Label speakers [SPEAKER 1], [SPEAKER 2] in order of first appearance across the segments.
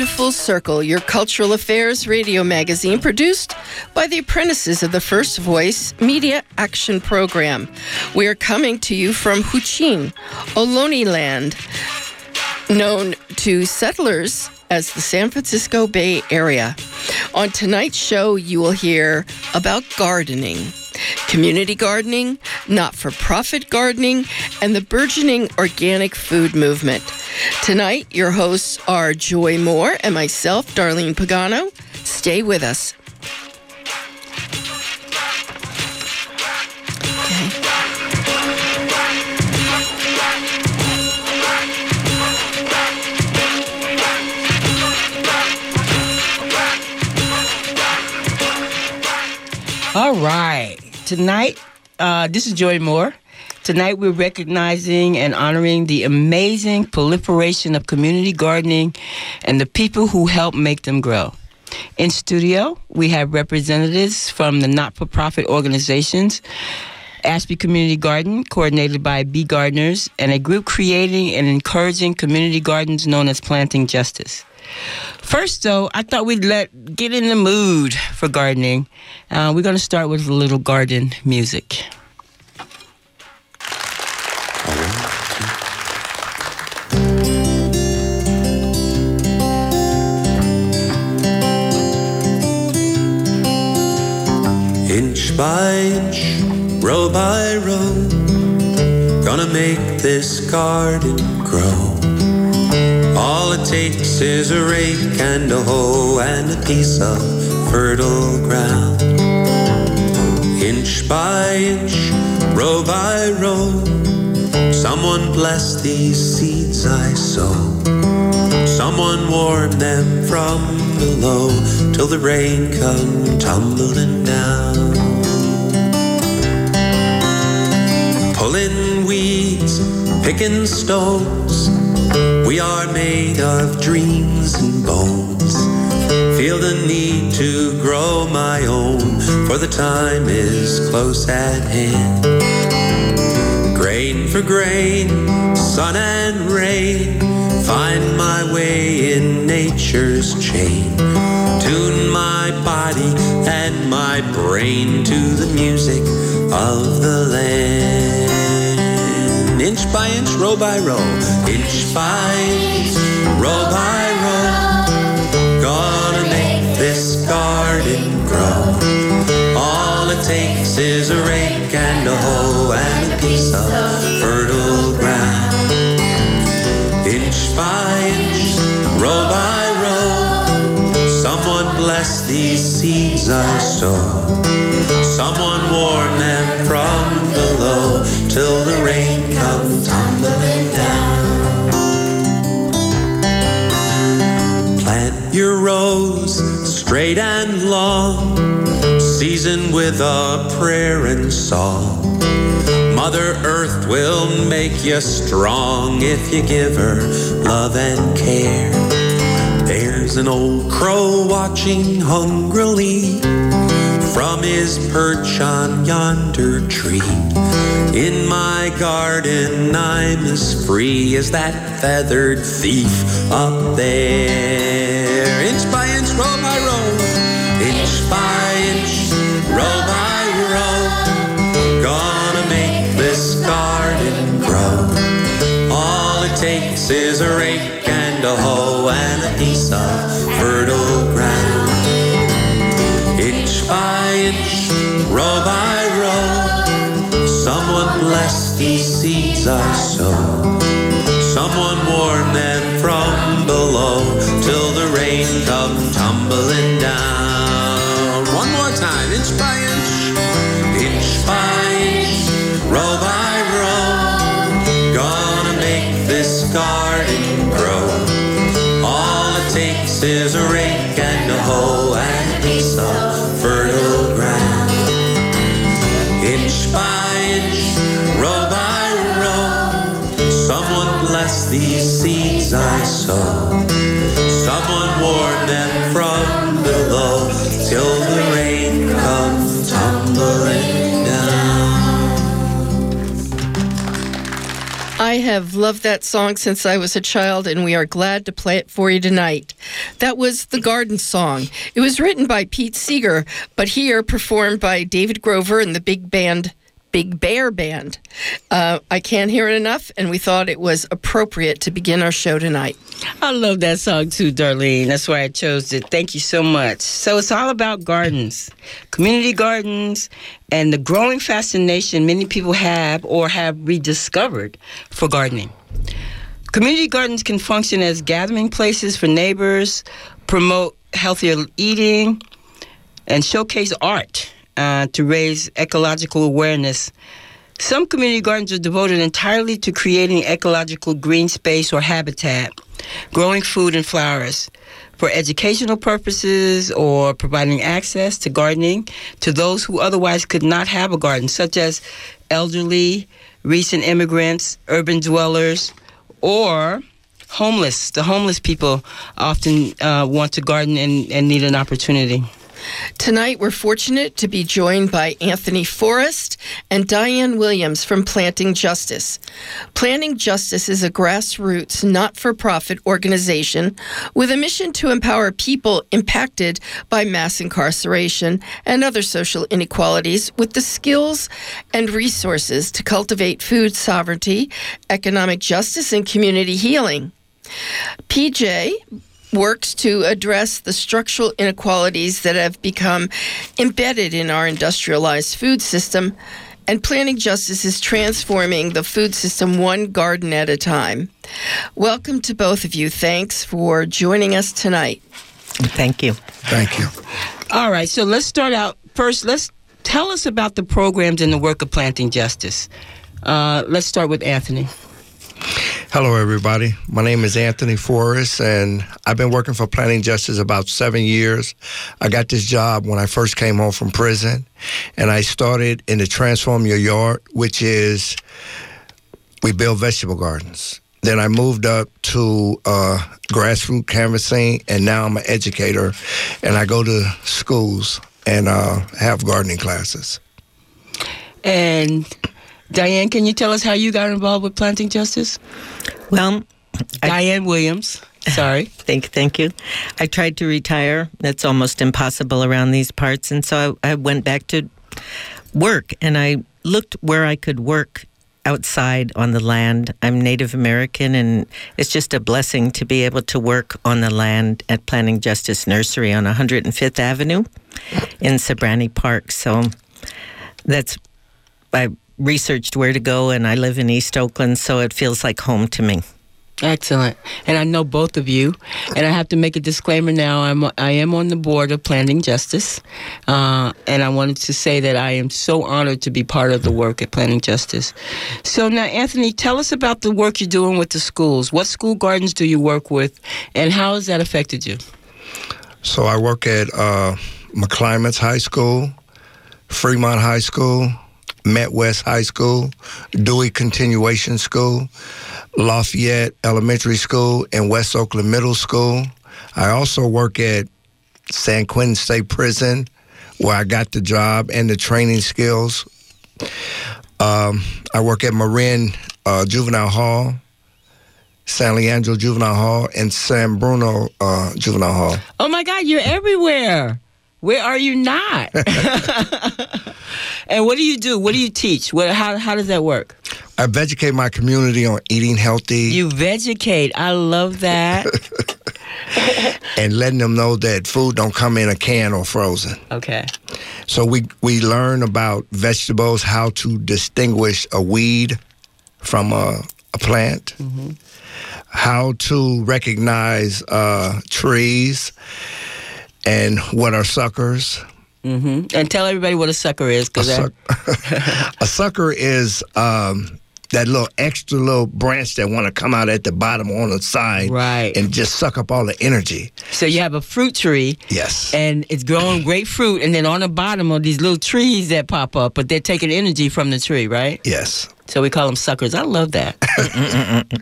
[SPEAKER 1] to
[SPEAKER 2] Full Circle, your cultural affairs radio magazine produced by the apprentices of the First Voice Media Action Program. We are coming to you from Huchiun, Ohlone Land, known to settlers as the San Francisco Bay Area. On tonight's show, you will hear about gardening, community gardening, not for profit gardening, and the burgeoning organic food movement. Tonight, your hosts are Joy Moore and myself, Darlene Pagano. Stay with us.
[SPEAKER 3] All right. Tonight, uh, this is Joy Moore. Tonight, we're recognizing and honoring the amazing proliferation of community gardening and the people who help make them grow. In studio, we have representatives from the not for profit organizations, Ashby Community Garden, coordinated by Bee Gardeners, and a group creating and encouraging community gardens known as Planting Justice. First, though, I thought we'd let get in the mood for gardening. Uh, we're going to start with a little garden music.
[SPEAKER 4] Inch by inch, row by row, gonna make this garden grow. All it takes is a rake and a hoe and a piece of fertile ground. Inch by inch, row by row, someone bless these seeds I sow. Someone warm them from below till the rain come tumbling down. Pulling weeds, picking stones, we are made of dreams and bones. Feel the need to grow my own, for the time is close at hand. Grain for grain, sun and rain, find my way in nature's chain. Tune my body and my brain to the music of the land. Inch by inch, row by row, inch by inch, row by row. Gonna make this garden grow. All it takes is a rake and a hoe and a piece of fertile ground. Inch by inch, row by row, someone bless these seeds I sow. Someone warn them from below till the rain long, seasoned with a prayer and song. Mother Earth will make you strong if you give her love and care. There's an old crow watching hungrily from his perch on yonder tree. In my garden, I'm as free as that feathered thief up there. Is a rake and a hoe and a piece of fertile ground. Inch by inch, row by row, someone bless these seeds I sow. Someone warn them from below till the rain come tumbling down. Tis a rake and a hoe and a piece of fertile ground. Inch by inch, row by row, someone bless these seeds I sow. Someone warn
[SPEAKER 2] I have loved that song since I was a child, and we are glad to play it for you tonight. That was the Garden Song. It was written by Pete Seeger, but here performed by David Grover and the big band. Big Bear Band. Uh, I can't hear it enough, and we thought it was appropriate to begin our show tonight.
[SPEAKER 3] I love that song too, Darlene. That's why I chose it. Thank you so much. So it's all about gardens, community gardens, and the growing fascination many people have or have rediscovered for gardening. Community gardens can function as gathering places for neighbors, promote healthier eating, and showcase art uh, to raise ecological awareness. Some community gardens are devoted entirely to creating ecological green space or habitat, growing food and flowers for educational purposes or providing access to gardening to those who otherwise could not have a garden, such as elderly, recent immigrants, urban dwellers, or homeless. The homeless people often uh, want to garden and, and need an opportunity.
[SPEAKER 2] Tonight, we're fortunate to be joined by Anthony Forrest and Diane Williams from Planting Justice. Planting Justice is a grassroots, not for profit organization with a mission to empower people impacted by mass incarceration and other social inequalities with the skills and resources to cultivate food sovereignty, economic justice, and community healing. PJ works to address the structural inequalities that have become embedded in our industrialized food system, and Planting Justice is transforming the food system one garden at a time. Welcome to both of you. Thanks for joining us tonight.
[SPEAKER 5] Thank you.
[SPEAKER 1] Thank you.
[SPEAKER 3] All right, so let's start out first. Let's tell us about the programs and the work of Planting Justice. Uh, let's start with Anthony.
[SPEAKER 6] Hello, everybody. My name is Anthony Forrest, and I've been working for Planting Justice about seven years. I got this job when I first came home from prison, and I started in the Transform Your Yard, which is we build vegetable gardens. Then I moved up to uh, grassroots canvassing, and now I'm an educator, and I go to schools and uh, have gardening classes.
[SPEAKER 3] And Diane, can you tell us how you got involved with Planting Justice?
[SPEAKER 5] Well, I-
[SPEAKER 3] Diane Williams. Sorry.
[SPEAKER 5] thank thank you. I tried to retire. That's almost impossible around these parts, and so I, I went back to work, and I looked where I could work outside on the land. I'm Native American, and it's just a blessing to be able to work on the land at Planting Justice Nursery on 105th Avenue in Sobrante Park. So that's I researched where to go, and I live in East Oakland, so it feels like home to me.
[SPEAKER 3] Excellent. And I know both of you. And I have to make a disclaimer now. I'm I am on the board of Planting Justice, uh, and I wanted to say that I am so honored to be part of the work at Planting Justice. So now, Anthony, tell us about the work you're doing with the schools. What school gardens do you work with, and how has that affected you?
[SPEAKER 6] So I work at uh, McClymonds High School, Fremont High School, Met West High School, Dewey Continuation School, Lafayette Elementary School, and West Oakland Middle School. I also work at San Quentin State Prison, where I got the job and the training skills. Um, I work at Marin uh, Juvenile Hall, San Leandro Juvenile Hall, and San Bruno uh, Juvenile Hall.
[SPEAKER 3] Oh my God, you're everywhere. Where are you not? and what do you do? What do you teach? What, how, how does that work?
[SPEAKER 6] I educate my community on eating healthy
[SPEAKER 3] You vegetate. I love that.
[SPEAKER 6] and letting them know that food don't come in a can or frozen.
[SPEAKER 3] okay.
[SPEAKER 6] So we we learn about vegetables, how to distinguish a weed from a, a plant, how to recognize uh, trees, and what are suckers.
[SPEAKER 3] Hmm And tell everybody what a sucker is,
[SPEAKER 6] A,
[SPEAKER 3] because
[SPEAKER 6] suck- a sucker is um, that little extra little branch that want to come out at the bottom on the side,
[SPEAKER 3] Right.
[SPEAKER 6] and just suck up all the energy.
[SPEAKER 3] So you have a fruit tree.
[SPEAKER 6] Yes.
[SPEAKER 3] And it's growing great fruit, and then on the bottom are these little trees that pop up, but they're taking energy from the tree, right?
[SPEAKER 6] Yes.
[SPEAKER 3] So we call them suckers. I love that.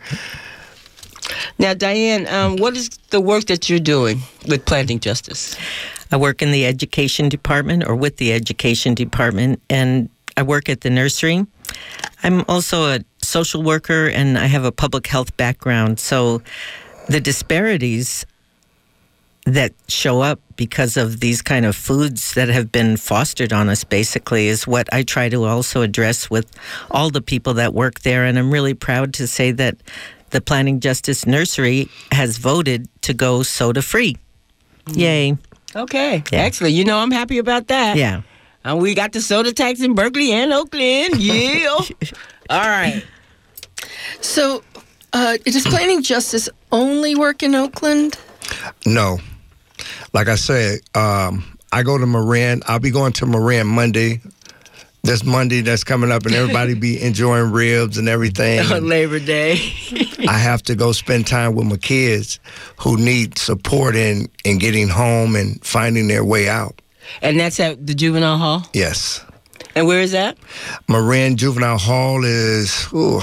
[SPEAKER 3] now, Diane, um, what is the work that you're doing with Planting Justice?
[SPEAKER 5] I work in the education department or with the education department, and I work at the nursery. I'm also a social worker and I have a public health background. So the disparities that show up because of these kind of foods that have been fostered on us basically is what I try to also address with all the people that work there. And I'm really proud to say that the Planting Justice Nursery has voted to go soda free. Mm. Yay.
[SPEAKER 3] Okay, excellent. You know, I'm happy about that.
[SPEAKER 5] Yeah.
[SPEAKER 3] And we got the soda tax in Berkeley and Oakland. Yeah. All right.
[SPEAKER 2] So, uh, does planting justice only work in Oakland?
[SPEAKER 6] No. Like I said, um, I go to Marin. I'll be going to Marin Monday. This Monday that's coming up, and everybody be enjoying ribs and everything.
[SPEAKER 3] On Labor Day.
[SPEAKER 6] I have to go spend time with my kids who need support in in getting home and finding their way out.
[SPEAKER 3] and that's at the juvenile hall.
[SPEAKER 6] Yes.
[SPEAKER 3] And where is that?
[SPEAKER 6] Marin Juvenile Hall is, ooh,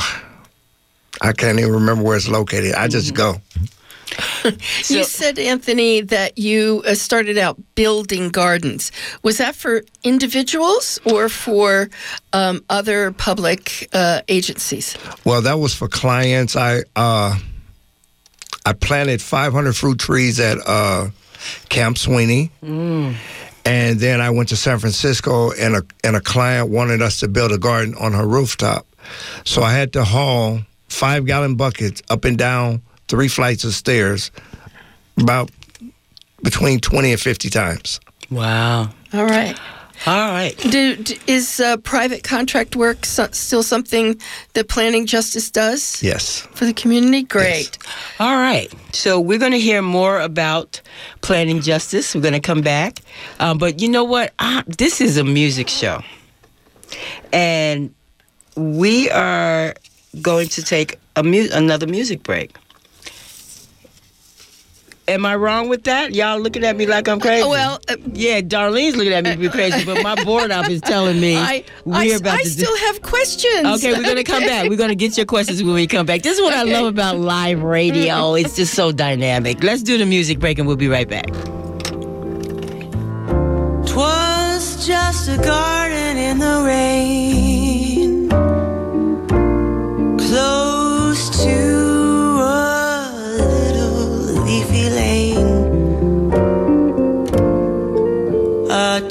[SPEAKER 6] I can't even remember where it's located. I just mm-hmm. go.
[SPEAKER 2] you said, Anthony, that you uh, started out building gardens. Was that for individuals or for um, other public uh, agencies?
[SPEAKER 6] Well, that was for clients. I uh, I planted 500 fruit trees at uh, Camp Sweeney, and then I went to San Francisco, and a and a client wanted us to build a garden on her rooftop. So I had to haul five gallon buckets up and down three flights of stairs, about between 20 and 50 times.
[SPEAKER 3] Wow.
[SPEAKER 2] All right.
[SPEAKER 3] All right.
[SPEAKER 2] Do, d is uh, private contract work so, still something that Planting Justice does
[SPEAKER 6] Yes.
[SPEAKER 2] for the community? Great.
[SPEAKER 3] All right. So we're going to hear more about planting justice. We're going to come back. Um, but you know what? Ah, this is a music show. And we are going to take a mu- another music break. Am I wrong with that? Y'all looking at me like I'm crazy.
[SPEAKER 2] Oh, well, uh,
[SPEAKER 3] yeah, Darlene's looking at me to be crazy, but my board op is telling me
[SPEAKER 2] I,
[SPEAKER 3] we're
[SPEAKER 2] I,
[SPEAKER 3] about
[SPEAKER 2] I
[SPEAKER 3] to do-
[SPEAKER 2] still have questions.
[SPEAKER 3] Okay, we're gonna come back. We're gonna get your questions when we come back. This is what I love about live radio. It's just so dynamic. Let's do the music break and we'll be right back.
[SPEAKER 7] Twas just a garden in the rain,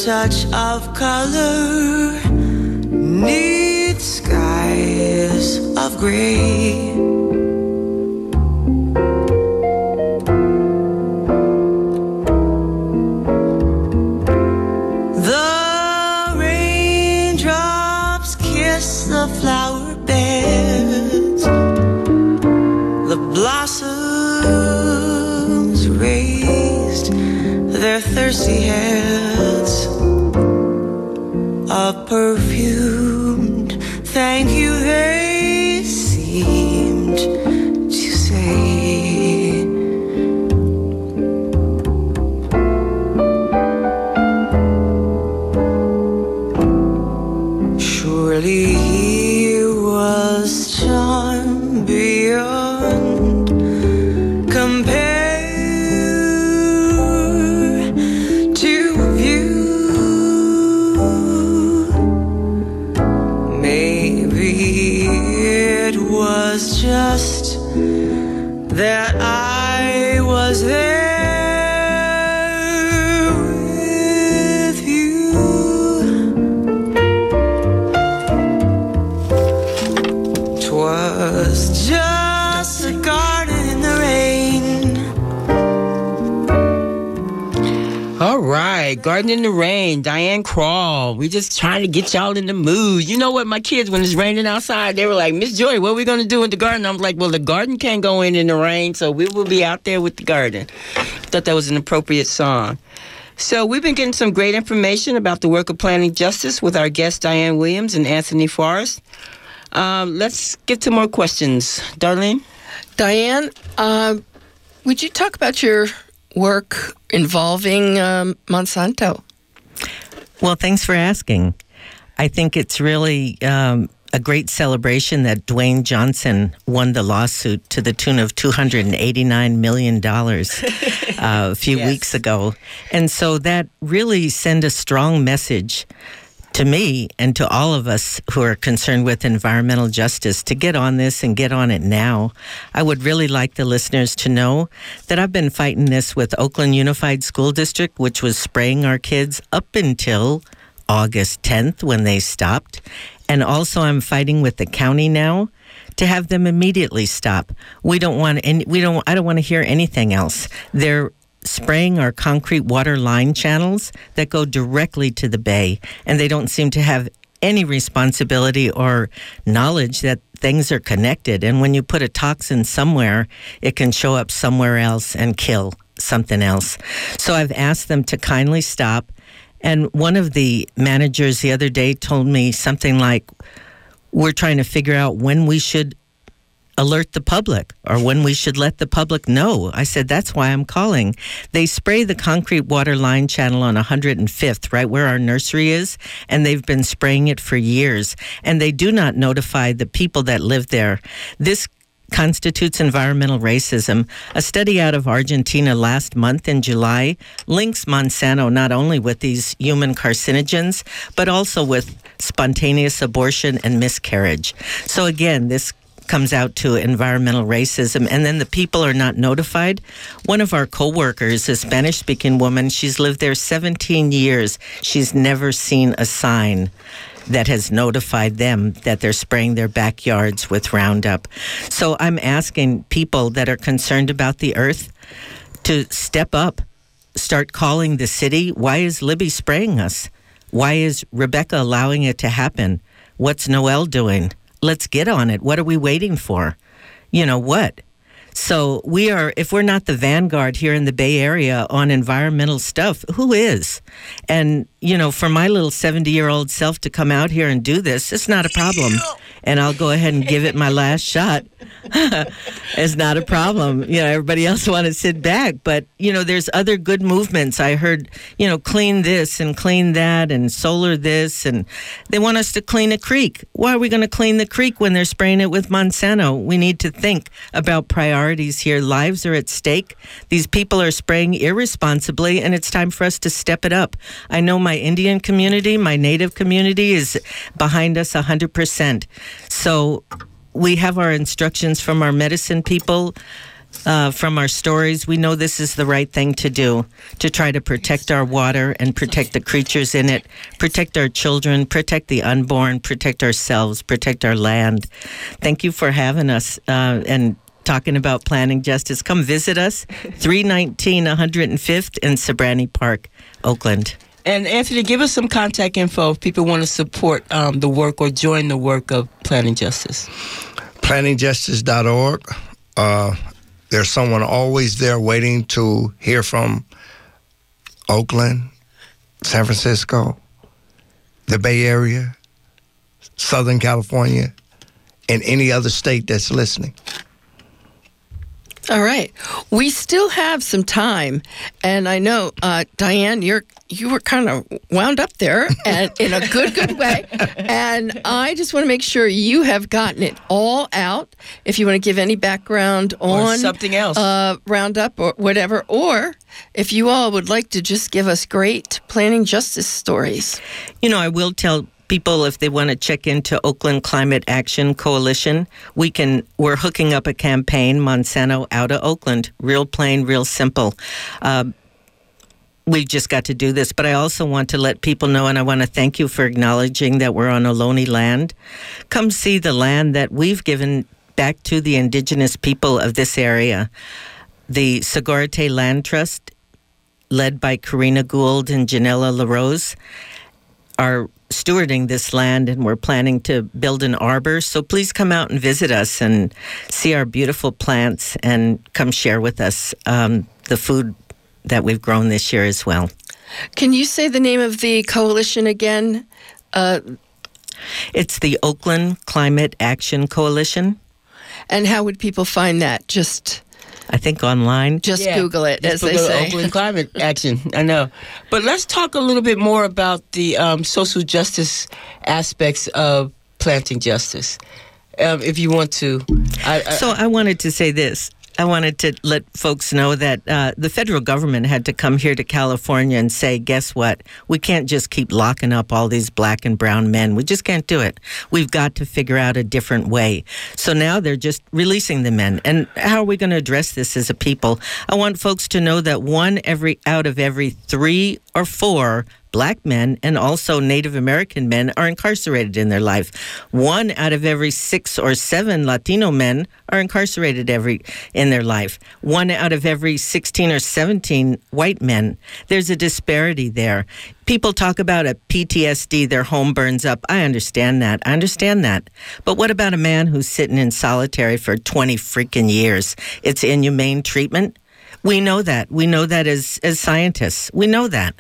[SPEAKER 7] touch of color neath skies of gray. The raindrops kiss the flower beds. The blossoms raised their thirsty heads. I was there Garden in the Rain,
[SPEAKER 3] Diana Krall. We just trying to get y'all in the mood. You know what? My kids, when it's raining outside, they were like, Miss Joy, what are we gonna do with the garden? I'm like, well, the garden can't go in in the rain, so we will be out there with the garden. Thought that was an appropriate song. So we've been getting some great information about the work of planting justice with our guests Diane Williams and Anthony Forrest. Um, let's get to more questions. Darlene?
[SPEAKER 2] Diane, uh, would you talk about your work involving um, Monsanto?
[SPEAKER 5] Well, thanks for asking. I think it's really um, a great celebration that Dewayne Johnson won the lawsuit to the tune of $289 million uh, a few
[SPEAKER 3] Yes.
[SPEAKER 5] weeks ago. And so that really sent a strong message to me and to all of us who are concerned with environmental justice to get on this and get on it now. I would really like the listeners to know that I've been fighting this with Oakland Unified School District, which was spraying our kids up until August 10th when they stopped. And also, I'm fighting with the county now to have them immediately stop. We don't want any, we don't, I don't want to hear anything else. They're spraying our concrete water line channels that go directly to the bay, and they don't seem to have any responsibility or knowledge that things are connected. And when you put a toxin somewhere, it can show up somewhere else and kill something else. So I've asked them to kindly stop. And one of the managers the other day told me something like, We're trying to figure out when we should alert the public or when we should let the public know. I said, that's why I'm calling. They spray the concrete water line channel on 105th, right where our nursery is, and they've been spraying it for years. And they do not notify the people that live there. This constitutes environmental racism. A study out of Argentina last month in July links Monsanto not only with these human carcinogens, but also with spontaneous abortion and miscarriage. So again, this comes out to environmental racism and then the people are not notified. One of our co-workers a spanish speaking woman she's lived there 17 years. She's never seen a sign that has notified them that they're spraying their backyards with roundup. So i'm asking people that are concerned about the earth to step up start calling the city why is libby spraying us? Why is rebecca allowing it to happen? What's noel doing let's get on it. What are we waiting for? You know what? So we are, if we're not the vanguard here in the Bay Area on environmental stuff, who is? And, you know, for my little 70 year old self to come out here and do this, it's not a problem. And I'll go ahead and give it my last shot. it's not a problem. You know, everybody else want to sit back. But, you know, there's other good movements. I heard, you know, clean this and clean that and solar this. And they want us to clean a creek. Why are we going to clean the creek when they're spraying it with Monsanto? We need to think about priorities here. Lives are at stake. These people are spraying irresponsibly, and it's time for us to step it up. I know my Indian community, my Native community is behind us 100%. So we have our instructions from our medicine people. Uh, from our stories, we know this is the right thing to do to try to protect our water and protect the creatures in it, protect our children, protect the unborn, protect ourselves, protect our land. Thank you for having us uh, and talking about planting justice. Come visit us, 319 105th in Sobrante Park, Oakland.
[SPEAKER 3] And Anthony, give us some contact info if people want to support um, the work or join the work of Planting Justice.
[SPEAKER 6] plantingjustice.org. Uh, there's someone always there waiting to hear from Oakland, San Francisco, the Bay Area, Southern California, and any other state that's listening.
[SPEAKER 2] All right. We still have some time, and I know uh, Diane, you're you were kind of wound up there, and in a good good way. And I just want to make sure you have gotten it all out. If you want to give any background
[SPEAKER 3] Or
[SPEAKER 2] on
[SPEAKER 3] something else.
[SPEAKER 2] uh, roundup or whatever, or if you all would like to just give us great planting justice stories.
[SPEAKER 5] You know, I will tell people if they want to check into Oakland Climate Action Coalition, we can we're hooking up a campaign, Monsanto out of Oakland. Real plain, real simple. Uh, we just got to do this, but I also want to let people know, and I want to thank you for acknowledging that we're on Ohlone land. Come see the land that we've given back to the indigenous people of this area. The Sogorea Te' Land Trust, led by Corrina Gould and Johnella LaRose, are stewarding this land and we're planning to build an arbor. So please come out and visit us and see our beautiful plants and come share with us um, the food that we've grown this year as well.
[SPEAKER 2] Can you say the name of the coalition again? Uh,
[SPEAKER 5] It's the Oakland Climate Action Coalition.
[SPEAKER 2] And how would people find that? Just
[SPEAKER 5] I think online.
[SPEAKER 2] just
[SPEAKER 3] Yeah,
[SPEAKER 2] Google it,
[SPEAKER 3] just
[SPEAKER 2] as they
[SPEAKER 3] Google
[SPEAKER 2] say.
[SPEAKER 3] Oakland climate action. I know, but let's talk a little bit more about the um, social justice aspects of planting justice, um, if you want to. I, I,
[SPEAKER 5] So I wanted to say this. I wanted to let folks know that uh, the federal government had to come here to California and say, guess what? We can't just keep locking up all these black and brown men. We just can't do it. We've got to figure out a different way. So now they're just releasing the men. And how are we going to address this as a people? I want folks to know that one every out of every three or four black men and also Native American men are incarcerated in their life. One out of every six or seven Latino men are incarcerated every in their life. One out of every 16 or 17 white men. There's a disparity there. People talk about a PTSD, their home burns up. I understand that. I understand that. But what about a man who's sitting in solitary for 20 freaking years? It's inhumane treatment. We know that. We know that as, as scientists. We know that.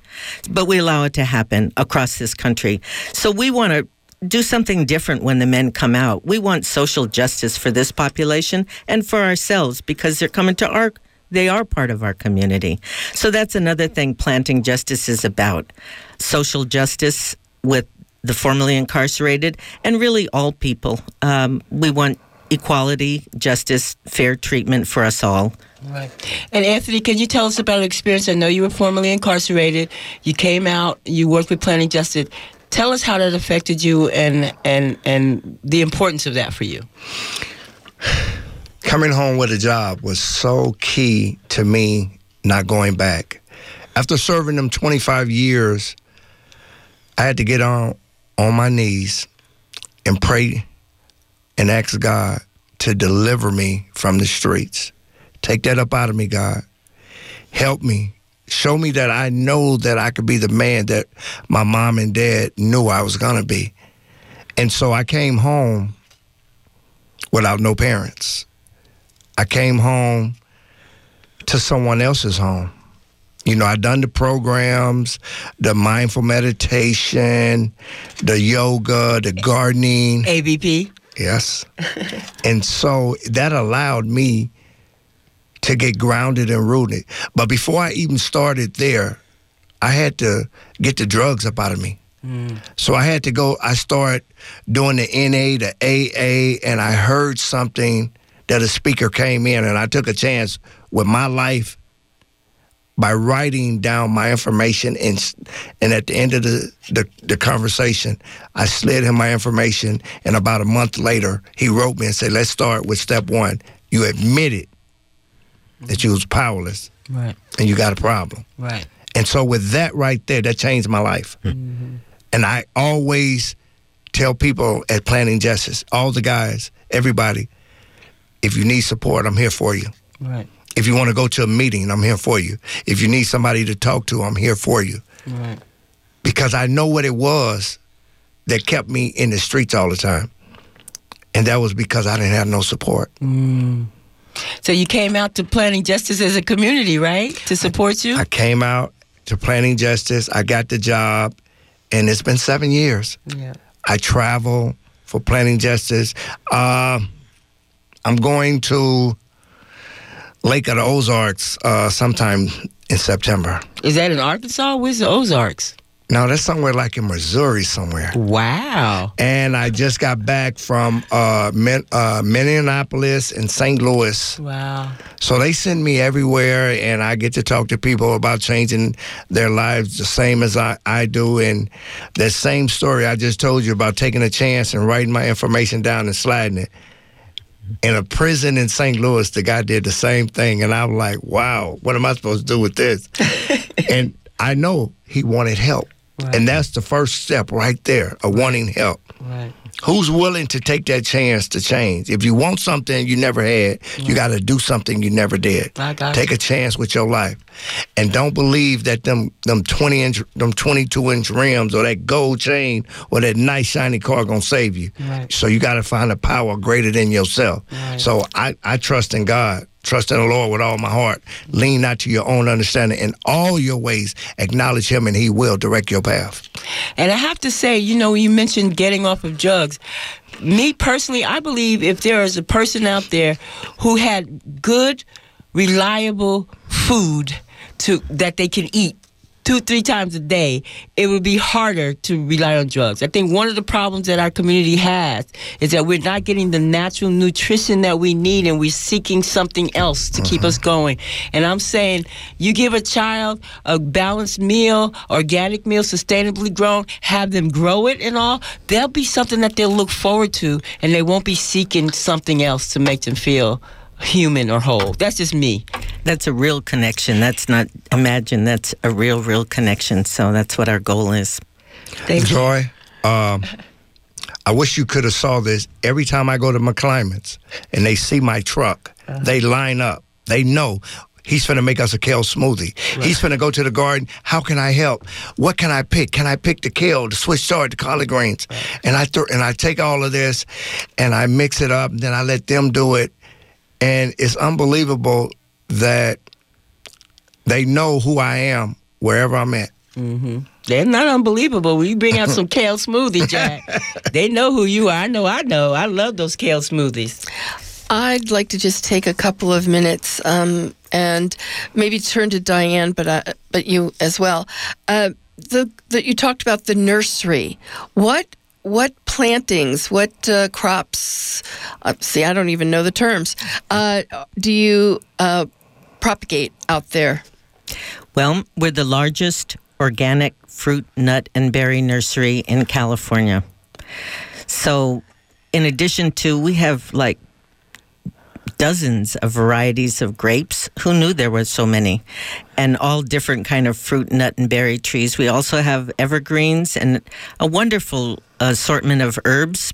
[SPEAKER 5] But we allow it to happen across this country. So we want to do something different when the men come out. We want social justice for this population and for ourselves because they're coming to our they are part of our community. So that's another thing planting justice is about. Social justice with the formerly incarcerated and really all people. Um, we want equality, justice, fair treatment for us all.
[SPEAKER 3] Right. And Anthony, can you tell us about an experience? I know you were formerly incarcerated. You came out. You worked with Planting Justice. Tell us how that affected you and and and the importance of that for you.
[SPEAKER 6] coming home with a job was so key to me not going back. After serving them 25 years, I had to get on on my knees and pray and ask God to deliver me from the streets. Take that up out of me, God. Help me. Show me that I know that I could be the man that my mom and dad knew I was going to be. And so I came home without no parents. I came home to someone else's home. You know, I done the programs, the mindful meditation, the yoga, the gardening.
[SPEAKER 3] ABP.
[SPEAKER 6] Yes. and so that allowed me to get grounded and rooted. But before I even started there, I had to get the drugs up out of me. Mm. So I had to go, I started doing the NA, the AA, and I heard something that a speaker came in, and I took a chance with my life by writing down my information. And, and at the end of the, the, the conversation, I slid him my information, and about a month later, he wrote me and said, Let's start with step one. You admitted that you was powerless
[SPEAKER 3] Right.
[SPEAKER 6] and you got a problem.
[SPEAKER 3] Right.
[SPEAKER 6] And so with that right there, that changed my life. Hmm. And I always tell people at Planting Justice, all the guys, everybody, if you need support, I'm here for you.
[SPEAKER 3] Right.
[SPEAKER 6] If you want to go to a meeting, I'm here for you. If you need somebody to talk to, I'm here for you.
[SPEAKER 3] Right.
[SPEAKER 6] Because I know what it was that kept me in the streets all the time. And that was because I didn't have no support. Mm.
[SPEAKER 3] So you came out to Planting Justice as a community, right? To support you?
[SPEAKER 6] I came out to Planting Justice, I got the job, and it's been seven years.
[SPEAKER 3] yeah.
[SPEAKER 6] I travel for Planting Justice. Uh, I'm going to Lake of the Ozarks uh, sometime in September.
[SPEAKER 3] Is that in Arkansas? Where's the Ozarks?
[SPEAKER 6] No, that's somewhere like in Missouri somewhere.
[SPEAKER 3] Wow.
[SPEAKER 6] And I just got back from uh, Min- uh, Minneapolis and St. Louis.
[SPEAKER 3] Wow.
[SPEAKER 6] So they send me everywhere, and I get to talk to people about changing their lives the same as I, I do. And that same story I just told you about taking a chance and writing my information down and sliding it. In a prison in St. Louis, the guy did the same thing. And I'm like, wow, what am I supposed to do with this? and I know he wanted help. And that's the first step right there of wanting help.
[SPEAKER 3] Right.
[SPEAKER 6] Who's willing to take that chance to change? If you want something you never had, you got to do something you never did. Take a chance with your life, and don't believe that them them twenty inch, them twenty two inch rims or that gold chain or that nice shiny car gonna save you.
[SPEAKER 3] Right.
[SPEAKER 6] So you got to find a power greater than yourself.
[SPEAKER 3] Right.
[SPEAKER 6] So I I trust in God. Trust in the Lord with all my heart. Lean not to your own understanding. In all your ways, acknowledge Him, and He will direct your path.
[SPEAKER 3] And I have to say, you know, you mentioned getting off of drugs. Me personally, I believe if there is a person out there who had good, reliable food to that they can eat two, three times a day, it would be harder to rely on drugs. I think one of the problems that our community has is that we're not getting the natural nutrition that we need and we're seeking something else to keep mm-hmm. us going. And I'm saying you give a child a balanced meal, organic meal, sustainably grown, have them grow it and all, there'll be something that they'll look forward to and they won't be seeking something else to make them feel human or whole. That's just me.
[SPEAKER 5] That's a real connection. That's not imagine. That's a real, real connection. So that's what our goal is.
[SPEAKER 3] Thank you.
[SPEAKER 6] Joy, um, I wish you could have saw this. Every time I go to McClymonds and they see my truck, they line up. They know he's going to make us a kale smoothie. He's going to go to the garden. How can I help? What can I pick? Can I pick the kale, the Swiss chard, the collard greens? And I th- and I take all of this and I mix it up. And then I let them do it, and it's unbelievable that they know who I am wherever I'm at.
[SPEAKER 3] They're not unbelievable. We bring out some kale smoothie, Jack, they know who you are. I know, I know. I love those kale smoothies.
[SPEAKER 2] I'd like to just take a couple of minutes um, and maybe turn to Diane, but uh, but you as well. Uh, the that you talked about the nursery. What what plantings? What uh, crops? Uh, see, I don't even know the terms. Uh, do you uh, propagate out there?
[SPEAKER 5] Well, we're the largest organic fruit, nut, and berry nursery in California. So, in addition to, we have like dozens of varieties of grapes. Who knew there were so many? And all different kind of fruit, nut, and berry trees. We also have evergreens and a wonderful assortment of herbs,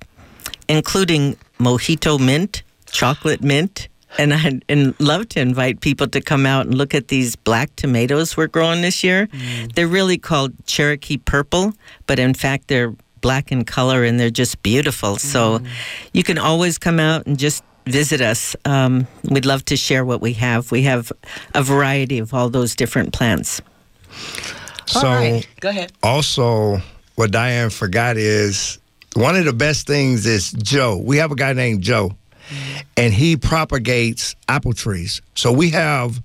[SPEAKER 5] including mojito mint, chocolate mint. And I'd and love to invite people to come out and look at these black tomatoes we're growing this year. Mm. They're really called Cherokee purple, but in fact they're black in color and they're just beautiful. So mm. you can always come out and just visit us. Um, we'd love to share what we have. We have a variety of all those different plants.
[SPEAKER 6] So
[SPEAKER 3] All right, go ahead.
[SPEAKER 6] also, what Diane forgot is one of the best things is Joe. We have a guy named Joe, and he propagates apple trees. So we have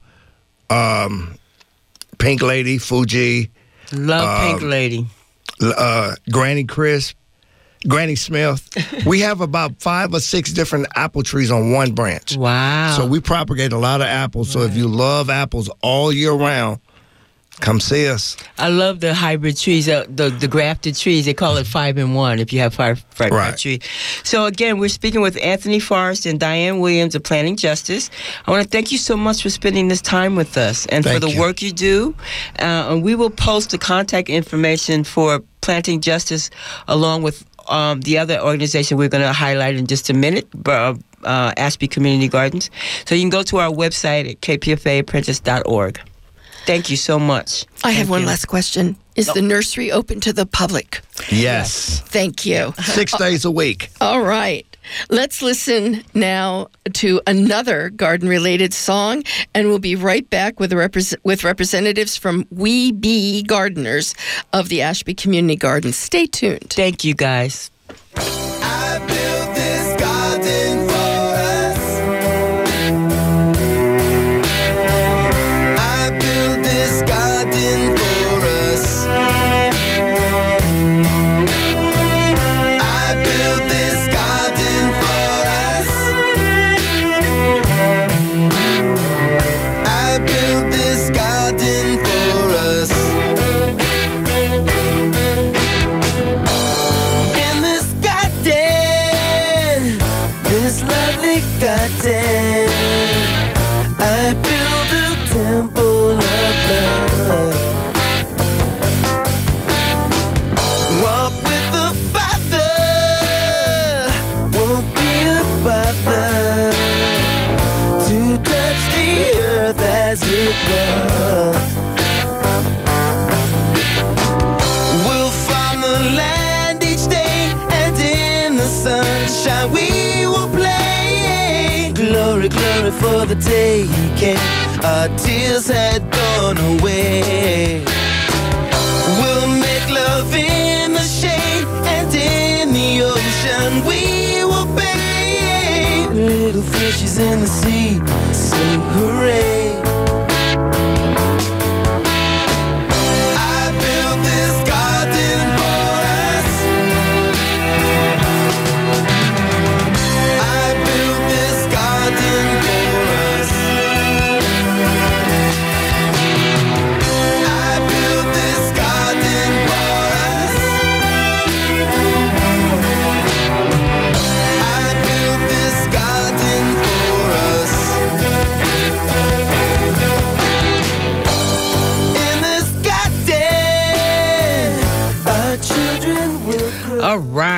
[SPEAKER 6] um, Pink Lady, Fuji,
[SPEAKER 3] Love Pink Lady.
[SPEAKER 6] uh, Granny Crisp, Granny Smith. we have about five or six different apple trees on one branch.
[SPEAKER 3] Wow.
[SPEAKER 6] So we propagate a lot of apples. So if you love apples all year round, come see us.
[SPEAKER 3] I love the hybrid trees, uh, the the grafted trees. They call it five in one if you have five five
[SPEAKER 6] Right.
[SPEAKER 3] tree. So again, we're speaking with Anthony Forrest and Diane Williams of Planting Justice. I want to thank you so much for spending this time with us and for the
[SPEAKER 6] you.
[SPEAKER 3] work you do. Uh, and we will post the contact information for Planting Justice along with um, the other organization we're going to highlight in just a minute. Uh, uh, Ashby Community Gardens. So you can go to our website at kpfaapprentice.org. Thank you so much.
[SPEAKER 2] I have
[SPEAKER 3] Thank
[SPEAKER 2] one
[SPEAKER 3] you.
[SPEAKER 2] last question. Is the nursery open to the public?
[SPEAKER 6] Yes.
[SPEAKER 2] Thank you.
[SPEAKER 6] Six days a week.
[SPEAKER 2] All right. Let's listen now to another garden related song, and we'll be right back with, a repres with representatives from We Be Gardeners of the Ashby Community Garden. Stay tuned.
[SPEAKER 3] Thank you, guys.
[SPEAKER 7] Our tears had gone away. We'll make love in the shade and in the ocean we will bathe. Little fishes in the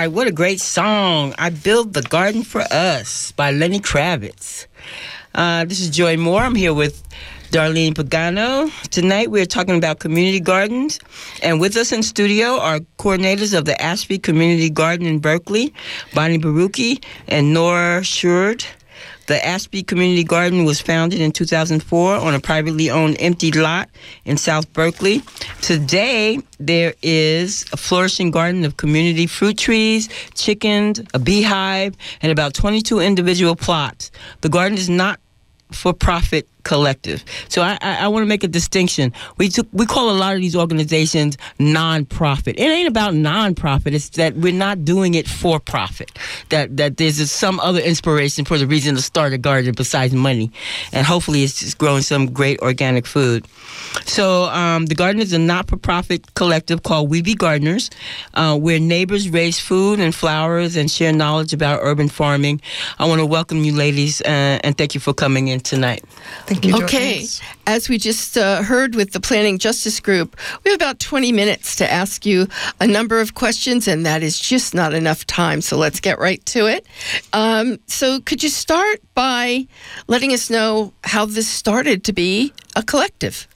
[SPEAKER 3] right, what a great song. I Build the Garden for Us by Lenny Kravitz. Uh, this is Joy Moore. I'm here with Darlene Pagano. Tonight we're talking about community gardens. And with us in studio are coordinators of the Ashby Community Garden in Berkeley, Bonnie Baruki and Nora Shurd. The Ashby Community Garden was founded in 2004 on a privately owned empty lot in South Berkeley. Today, there is a flourishing garden of community fruit trees, chickens, a beehive, and about 22 individual plots. The garden is not for profit collective. So I, I, I want to make a distinction. We took, we call a lot of these organizations non-profit. It ain't about non-profit. It's that we're not doing it for profit. That that there's some other inspiration for the reason to start a garden besides money, and hopefully it's just growing some great organic food. So um, the garden is a not-for-profit collective called We Be Gardeners, uh, where neighbors raise food and flowers and share knowledge about urban farming. I want to welcome you, ladies, uh, and thank you for coming in tonight.
[SPEAKER 8] Thank you.
[SPEAKER 2] Okay, as we just uh, heard with the Planting Justice Group, we have about 20 minutes to ask you a number of questions, and that is just not enough time. So let's get right to it. Um, so, could you start by letting us know how this started to be a collective?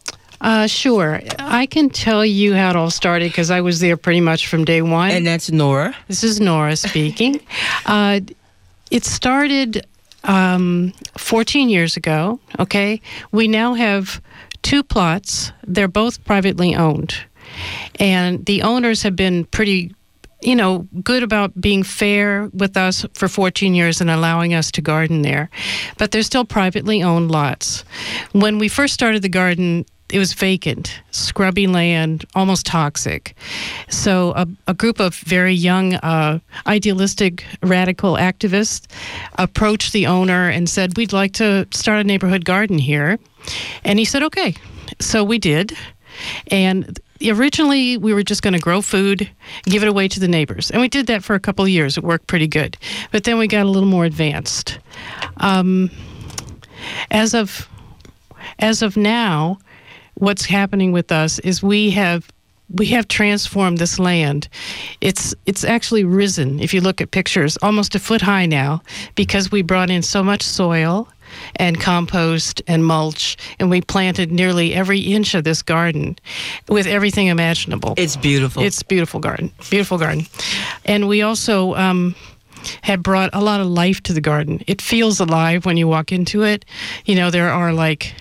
[SPEAKER 8] Uh, sure. I can tell you how it all started because I was there pretty much from day one.
[SPEAKER 3] And that's Nora.
[SPEAKER 8] This is Nora speaking. uh, it started um, 14 years ago. Okay. We now have two plots, they're both privately owned. And the owners have been pretty you know, good about being fair with us for 14 years and allowing us to garden there. But they're still privately owned lots. When we first started the garden, it was vacant, scrubby land, almost toxic. So a, a group of very young, uh, idealistic, radical activists approached the owner and said, "We'd like to start a neighborhood garden here," and he said, "Okay." So we did, and originally we were just going to grow food give it away to the neighbors. And we did that for a couple of years. It worked pretty good. But then we got a little more advanced. Um, as of as of now what's happening with us is we have we have transformed this land. It's it's actually risen. If you look at pictures, almost a foot high now because we brought in so much soil and compost and mulch and we planted nearly every inch of this garden with everything imaginable.
[SPEAKER 3] It's beautiful.
[SPEAKER 8] It's beautiful garden. Beautiful garden. And we also um, have brought a lot of life to the garden. It feels alive when you walk into it. You know, there are like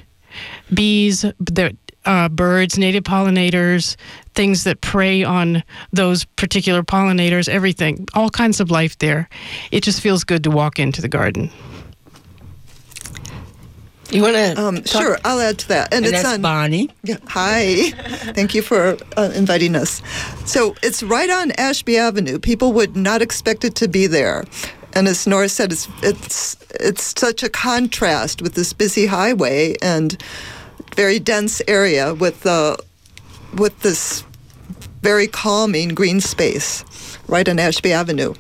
[SPEAKER 8] bees, there, uh, birds, native pollinators, things that prey on those particular pollinators, everything, all kinds of life there. It just feels good to walk into the garden.
[SPEAKER 2] You want to?
[SPEAKER 9] Um, sure, I'll add to that.
[SPEAKER 3] and
[SPEAKER 9] it's
[SPEAKER 3] that's
[SPEAKER 9] on.
[SPEAKER 3] Bonnie.
[SPEAKER 9] Yeah, hi. Thank you for uh, inviting us. So it's right on Ashby Avenue. People would not expect it to be there. And as Nora said, it's it's it's such a contrast with this busy highway and very dense area with the with this very calming green space right on Ashby Avenue.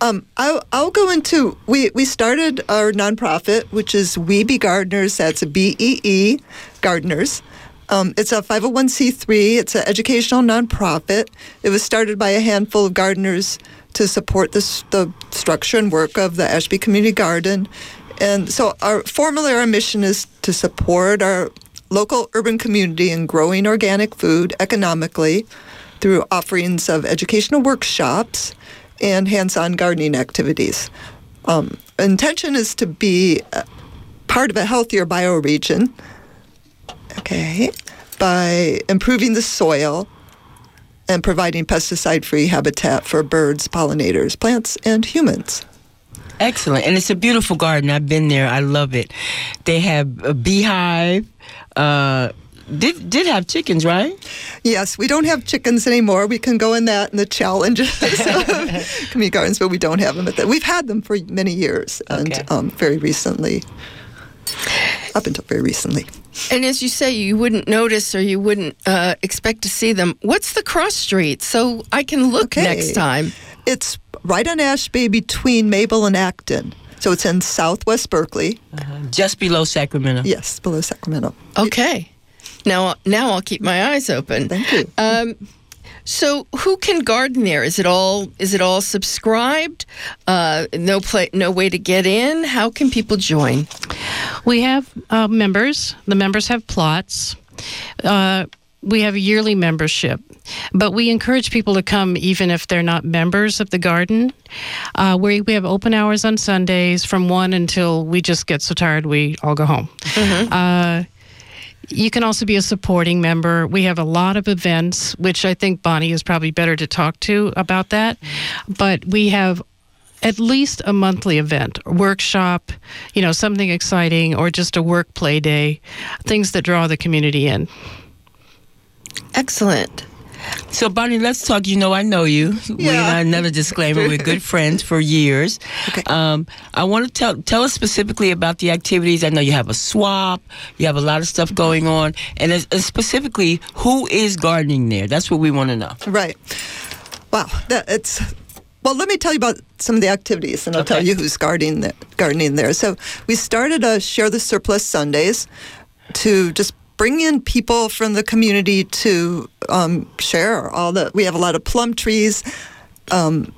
[SPEAKER 9] Um, I'll, I'll go into we we started our nonprofit, which is We Be Gardeners. That's B E E Gardeners. Um, it's a 501c3. It's an educational nonprofit. It was started by a handful of gardeners to support the structure and work of the Ashby Community Garden. And so, our formally, our mission is to support our local urban community in growing organic food economically through offerings of educational workshops and hands-on gardening activities. Um, intention is to be uh, part of a healthier bioregion. Okay, by improving the soil and providing pesticide-free habitat for birds, pollinators, plants, and humans.
[SPEAKER 3] Excellent. And it's a beautiful garden. I've been there. I love it. They have a beehive. Uh, did did have chickens, right?
[SPEAKER 9] Yes, we don't have chickens anymore. We can go in that and the challenges of community gardens, but we don't have them at that. We've had them for many years, and
[SPEAKER 3] Okay.
[SPEAKER 9] um, very recently, up until very recently.
[SPEAKER 2] And as you say, you wouldn't notice or you wouldn't uh, expect to see them. What's the cross street so I can look
[SPEAKER 9] Okay.
[SPEAKER 2] next time?
[SPEAKER 9] It's right on Ashby between Mabel and Acton. So it's in southwest Berkeley.
[SPEAKER 3] Just below Sacramento.
[SPEAKER 9] Yes, below Sacramento.
[SPEAKER 2] Okay. Now, now I'll keep my eyes open.
[SPEAKER 9] Thank you.
[SPEAKER 2] Um, so, who can garden there? Is it all is it all subscribed? Uh, no play, no way to get in. How can people join?
[SPEAKER 8] We have uh, members. The members have plots. Uh, we have a yearly membership, but we encourage people to come even if they're not members of the garden. Uh, we, we have open hours on Sundays from 1 until we just get so tired we all go home. Uh, you can also be a supporting member. We have a lot of events, which I think Bonnie is probably better to talk to about that. But we have at least a monthly event, workshop, you know, something exciting, or just a work play day, things that draw the community in.
[SPEAKER 2] Excellent.
[SPEAKER 3] So, Bonnie, let's talk. You know, I know you. We,
[SPEAKER 9] Yeah.
[SPEAKER 3] another disclaimer: we're good friends for years.
[SPEAKER 9] Okay.
[SPEAKER 3] Um, I want to tell tell us specifically about the activities. I know you have a swap. You have a lot of stuff going on, and as, as specifically, who is gardening there? That's what we want to know.
[SPEAKER 9] Right. Wow. That it's. Well, let me tell you about some of the activities, and I'll tell you who's gardening gardening there. So we started a share the surplus Sundays to just bring in people from the community to um, share all the. We have a lot of plum trees. Um,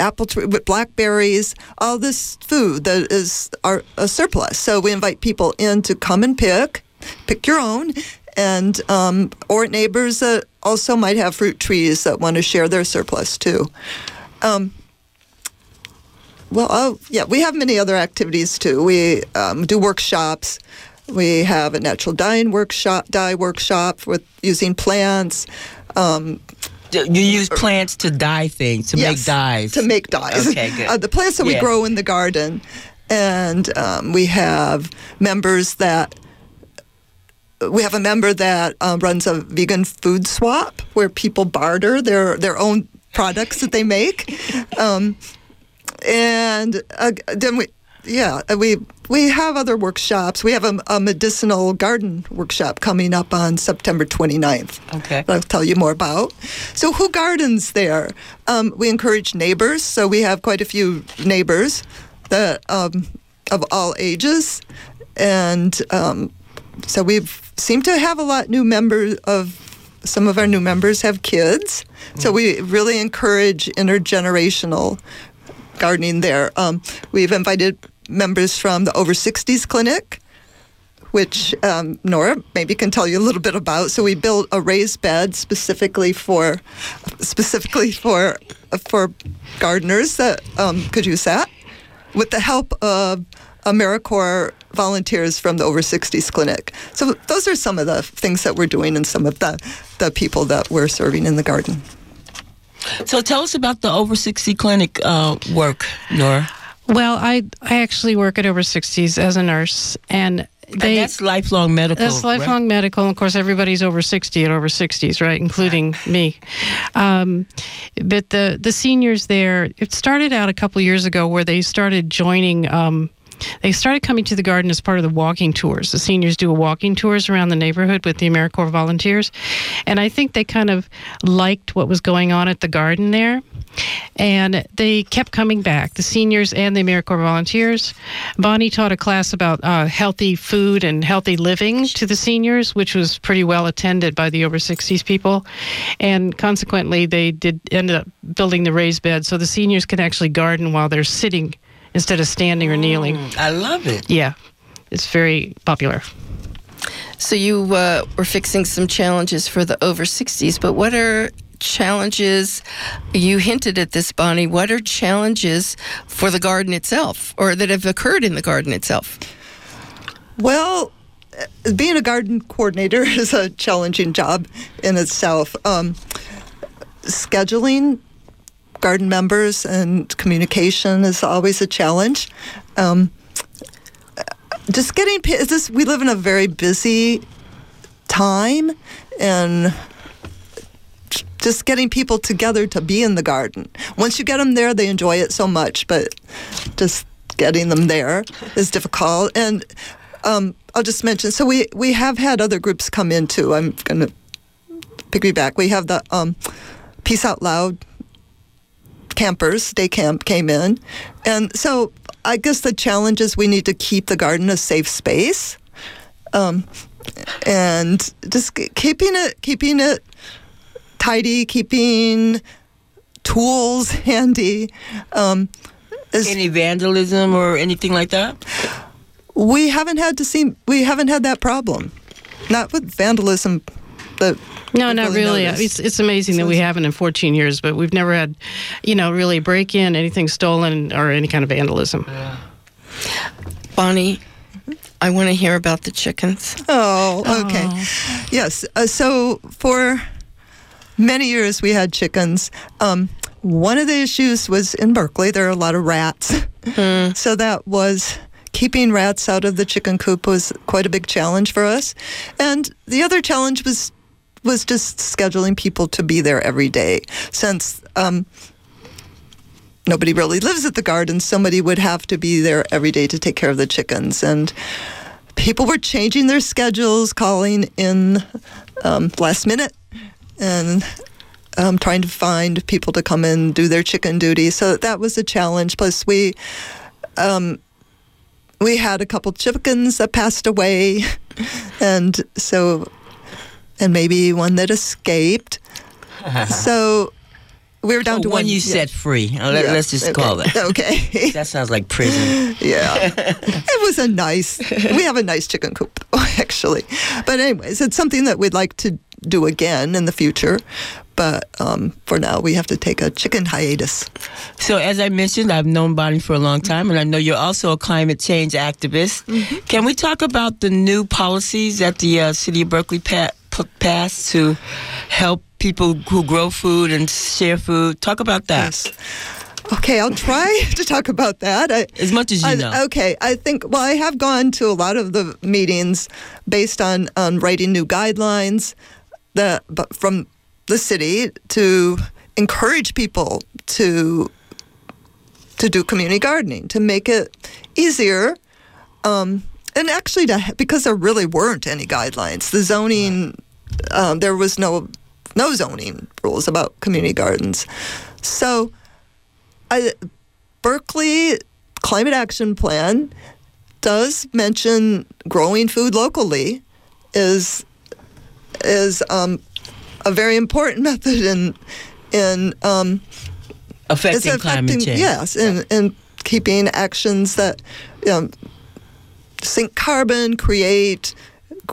[SPEAKER 9] apple tree with blackberries, all this food that is our a surplus. So we invite people in to come and pick, pick your own, and um, or neighbors that also might have fruit trees that want to share their surplus too. Um, well, oh yeah, we have many other activities too. We um, do workshops. We have a natural dyeing workshop, dye workshop with using plants. Um,
[SPEAKER 3] You use plants to dye things, to make dyes.
[SPEAKER 9] To make dyes.
[SPEAKER 3] Okay, good.
[SPEAKER 9] Uh, the plants that we grow in the garden. And um, we have members that. We have a member that um, runs a vegan food swap where people barter their, their own products that they make. Um, and uh, then we, yeah, we we have other workshops. We have a, a medicinal garden workshop coming up on September 29th.
[SPEAKER 3] Okay.
[SPEAKER 9] I'll tell you more about. So, who gardens there? Um, we encourage neighbors. So, we have quite a few neighbors that um, of all ages, and um, so we've seemed to have a lot new members of. Some of our new members have kids, so we really encourage intergenerational gardening there. Um, we've invited members from the over 60s clinic, which um, Nora maybe can tell you a little bit about. So we built a raised bed specifically for specifically for for gardeners that um, could use that, with the help of AmeriCorps volunteers from the over 60s clinic. So those are some of the things that we're doing and some of the the people that we're serving in the garden.
[SPEAKER 3] So, tell us about the over sixty clinic uh, work, Nora.
[SPEAKER 8] Well, I I actually work at over 60s as a nurse, and they
[SPEAKER 3] and that's lifelong medical.
[SPEAKER 8] That's lifelong medical. And of course, everybody's over 60 at over 60s, right? Including me. Um, but the, the seniors there, it started out a couple years ago where they started joining. Um, they started coming to the garden as part of the walking tours. The seniors do a walking tours around the neighborhood with the AmeriCorps volunteers. And I think they kind of liked what was going on at the garden there. And they kept coming back, the seniors and the AmeriCorps volunteers. Bonnie taught a class about uh, healthy food and healthy living to the seniors, which was pretty well attended by the over 60s people. And consequently, they did end up building the raised bed so the seniors can actually garden while they're sitting instead of standing or kneeling.
[SPEAKER 3] I love it.
[SPEAKER 8] Yeah, it's very popular.
[SPEAKER 2] So you uh, were fixing some challenges for the over 60s, but what are challenges? You hinted at this, Bonnie. What are challenges for the garden itself, or that have occurred in the garden itself?
[SPEAKER 9] Well, being a garden coordinator is a challenging job in itself. Um, scheduling garden members and communication is always a challenge. Um, just getting is this we live in a very busy time and just getting people together to be in the garden. Once you get them there, they enjoy it so much, but just getting them there is difficult. And um, I'll just mention, so we, we have had other groups come in too. I'm going to piggyback. We have the um, Peace Out Loud campers, day camp came in. And so I guess the challenge is we need to keep the garden a safe space. Um, and just keeping it, keeping it tidy, keeping tools handy. Um, is,
[SPEAKER 3] Any vandalism or anything like that?
[SPEAKER 9] we haven't had to see, we haven't had that problem. Not with vandalism. That
[SPEAKER 8] No, not
[SPEAKER 9] really
[SPEAKER 8] really.
[SPEAKER 9] noticed.
[SPEAKER 8] It's it's amazing that we haven't in 14 years, but we've never had, you know, really break in, anything stolen, or any kind of vandalism.
[SPEAKER 2] Bonnie, I want to hear about the chickens.
[SPEAKER 9] Oh, okay. Yes. Uh, so for many years we had chickens. Um, one of the issues was in Berkeley. There are a lot of rats, so that was keeping rats out of the chicken coop was quite a big challenge for us. And the other challenge was was just scheduling people to be there every day, since. Um, Nobody really lives at the garden. Somebody would have to be there every day to take care of the chickens. And people were changing their schedules, calling in um, last minute, and um, trying to find people to come in do their chicken duty. So that was a challenge. Plus, we um, we had a couple chickens that passed away, and so and maybe one that escaped. so we were down
[SPEAKER 3] Oh,
[SPEAKER 9] to
[SPEAKER 3] one you
[SPEAKER 9] yeah.
[SPEAKER 3] set free. Uh, let,
[SPEAKER 9] Yeah,
[SPEAKER 3] us just
[SPEAKER 9] okay,
[SPEAKER 3] call that.
[SPEAKER 9] Okay.
[SPEAKER 3] That sounds like prison.
[SPEAKER 9] Yeah. it was a nice, we have a nice chicken coop, actually. But, anyways, it's something that we'd like to do again in the future. But um, for now, we have to take a chicken hiatus.
[SPEAKER 3] So, as I mentioned, I've known Bonnie for a long time, and I know you're also a climate change activist.
[SPEAKER 9] Mm-hmm.
[SPEAKER 3] Can we talk about the new policies that the uh, city of Berkeley pa- p- passed to help people who grow food and share food? Talk about that.
[SPEAKER 9] Okay, I'll try to talk about that. I,
[SPEAKER 3] As much as you
[SPEAKER 9] I-
[SPEAKER 3] know.
[SPEAKER 9] Okay, I think, well, I have gone to a lot of the meetings based on, on writing new guidelines but from the city to encourage people to to do community gardening to make it easier um, and actually to because there really weren't any guidelines the zoning um, there was no no zoning rules about community gardens. So I, Berkeley Climate Action Plan does mention growing food locally is is um, a very important method in in um,
[SPEAKER 3] Affecting
[SPEAKER 9] it's
[SPEAKER 3] climate change.
[SPEAKER 9] Yes, and and keeping actions that um, sink carbon, create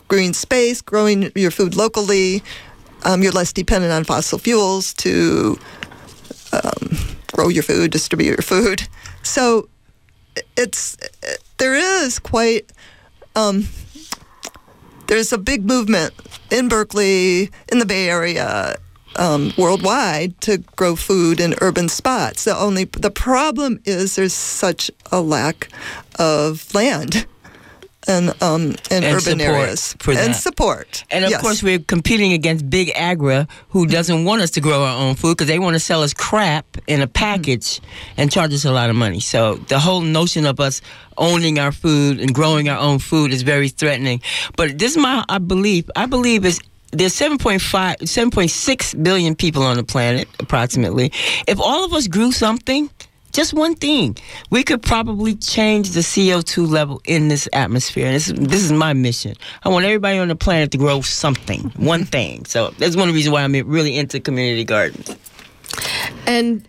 [SPEAKER 9] green space, growing your food locally. Um, you're less dependent on fossil fuels to um, grow your food, distribute your food. So it's there is quite um, there's a big movement in Berkeley, in the Bay Area, um, worldwide to grow food in urban spots. The only the problem is there's such a lack of land and um, in
[SPEAKER 3] And
[SPEAKER 9] urban areas
[SPEAKER 3] for
[SPEAKER 9] and support.
[SPEAKER 3] And of
[SPEAKER 9] Yes.
[SPEAKER 3] course, we're competing against Big Agra, who doesn't want us to grow our own food because they want to sell us crap in a package and charge us a lot of money. So the whole notion of us owning our food and growing our own food is very threatening. But this is my I believe. I believe is there's 7.5, 7.6 billion people on the planet, approximately. If all of us grew something, just one thing, we could probably change the CO2 level in this atmosphere. And this, this is my mission. I want everybody on the planet to grow something, one thing. So that's one reason why I'm really into community gardens.
[SPEAKER 2] And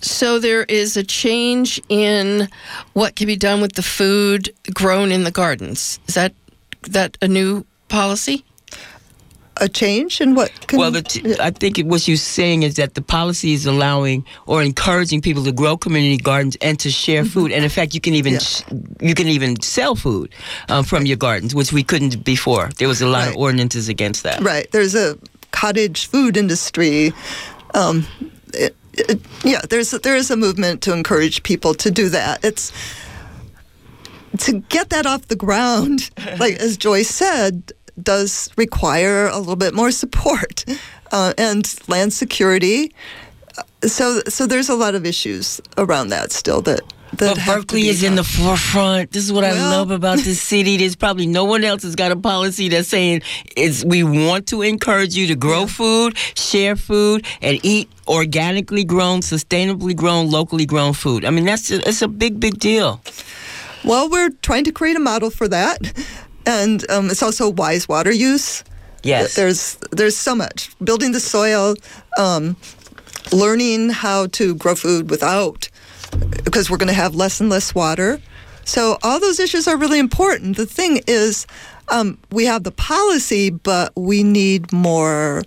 [SPEAKER 2] so there is a change in what can be done with the food grown in the gardens. Is that that a new policy?
[SPEAKER 9] A change in what? Can,
[SPEAKER 3] well, the t- I think it- what you're saying is that the policy is allowing or encouraging people to grow community gardens and to share food. And in fact, you can even sh- you can even sell food um, from your gardens, which we couldn't before. There was a lot of ordinances against that.
[SPEAKER 9] Right. There's a cottage food industry. Um, it, it, yeah, there's a, there is a movement to encourage people to do that. It's to get that off the ground, like as Joyce said, does require a little bit more support uh, and land security. So, so there's a lot of issues around that still that.
[SPEAKER 3] But Berkeley
[SPEAKER 9] be
[SPEAKER 3] is in the forefront. This is what I love about this city. There's probably no one else has got a policy that's saying it's we want to encourage you to grow food, share food, and eat organically grown, sustainably grown, locally grown food. I mean, that's it's a big, big deal.
[SPEAKER 9] Well, we're trying to create a model for that, and um, it's also wise water use.
[SPEAKER 3] Yes.
[SPEAKER 9] there's there's so much building the soil, um, learning how to grow food without, because we're going to have less and less water. So all those issues are really important. The thing is, um, we have the policy, but we need more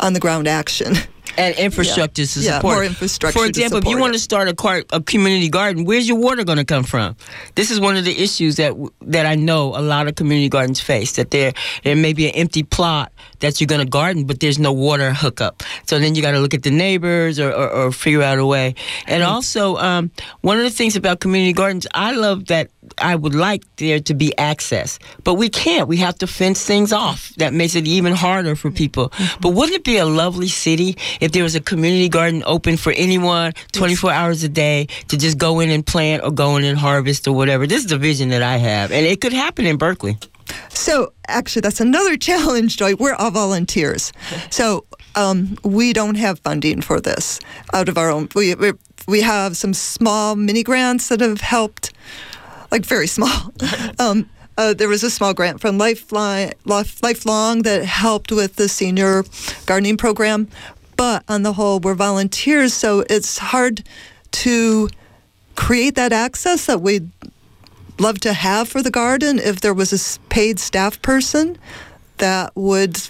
[SPEAKER 9] on the ground action.
[SPEAKER 3] And infrastructure
[SPEAKER 9] Yeah.
[SPEAKER 3] to
[SPEAKER 9] Yeah,
[SPEAKER 3] support.
[SPEAKER 9] more infrastructure
[SPEAKER 3] For example, if you
[SPEAKER 9] support
[SPEAKER 3] want to start a, car, a community garden, where's your water going to come from? This is one of the issues that that I know a lot of community gardens face. That there there may be an empty plot that you're going to garden, but there's no water hookup. So then you got to look at the neighbors or, or, or figure out a way. And also, um, one of the things about community gardens, I love that I would like there to be access, but we can't. We have to fence things off. That makes it even harder for people. But wouldn't it be a lovely city if there was a community garden open for anyone 24 hours a day to just go in and plant or go in and harvest or whatever? This is the vision that I have, and it could happen in Berkeley.
[SPEAKER 9] So actually, that's another challenge, Joy. We're all volunteers, so um, we don't have funding for this out of our own. We we, we have some small mini grants that have helped, like very small. um, uh, there was a small grant from Lifeline, Lifelong that helped with the senior gardening program, but on the whole, we're volunteers, so it's hard to create that access that we'd love to have for the garden if there was a paid staff person that would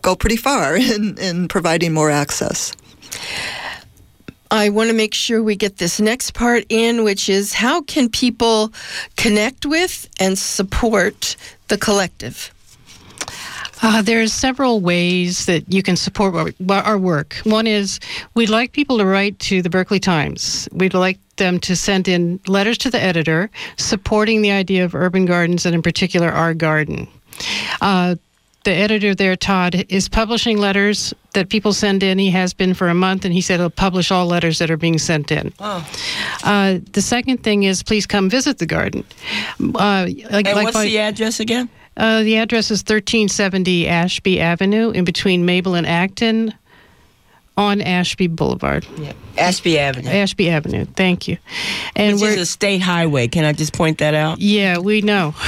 [SPEAKER 9] go pretty far in, in providing more access.
[SPEAKER 2] I want to make sure we get this next part in, which is how can people connect with and support the collective?
[SPEAKER 8] Uh, there's several ways that you can support our, our work. One is we'd like people to write to the Berkeley Times. We'd like them to send in letters to the editor supporting the idea of urban gardens and, in particular, our garden. Uh, the editor there, Todd, is publishing letters that people send in. He has been for a month, and he said he'll publish all letters that are being sent in. Uh, the second thing is please come visit the garden. Uh, like,
[SPEAKER 3] and
[SPEAKER 8] like
[SPEAKER 3] what's the address again?
[SPEAKER 8] uh, the address is 1370 Ashby Avenue, in between Mabel and Acton, on Ashby Boulevard.
[SPEAKER 3] Ashby Avenue.
[SPEAKER 8] Ashby Avenue. Thank you. And
[SPEAKER 3] Which
[SPEAKER 8] we're
[SPEAKER 3] is a state highway. Can I just point that out?
[SPEAKER 8] yeah, we know.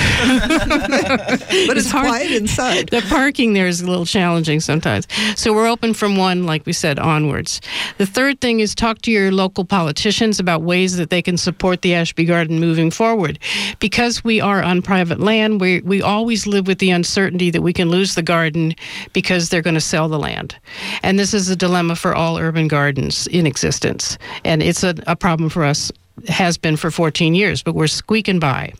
[SPEAKER 9] But it's, hard. quiet inside.
[SPEAKER 8] The parking there is a little challenging sometimes. So we're open from one, like we said, onwards. The third thing is talk to your local politicians about ways that they can support the Ashby Garden moving forward. Because we are on private land, we, we always live with the uncertainty that we can lose the garden because they're going to sell the land. And this is a dilemma for all urban gardens in existence. And it's a, a problem for us has been for 14 years, but we're squeaking by.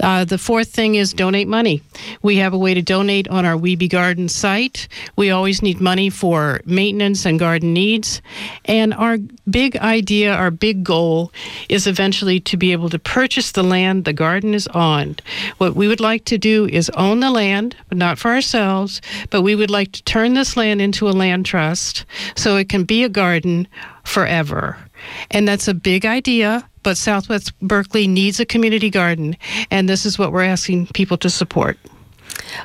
[SPEAKER 8] Uh, the fourth thing is donate money. We have a way to donate on our We Be Garden site. We always need money for maintenance and garden needs. And our big idea, our big goal is eventually to be able to purchase the land the garden is on. What we would like to do is own the land, but not for ourselves, but we would like to turn this land into a land trust so it can be a garden forever. And that's a big idea, but Southwest Berkeley needs a community garden, and this is what we're asking people to support.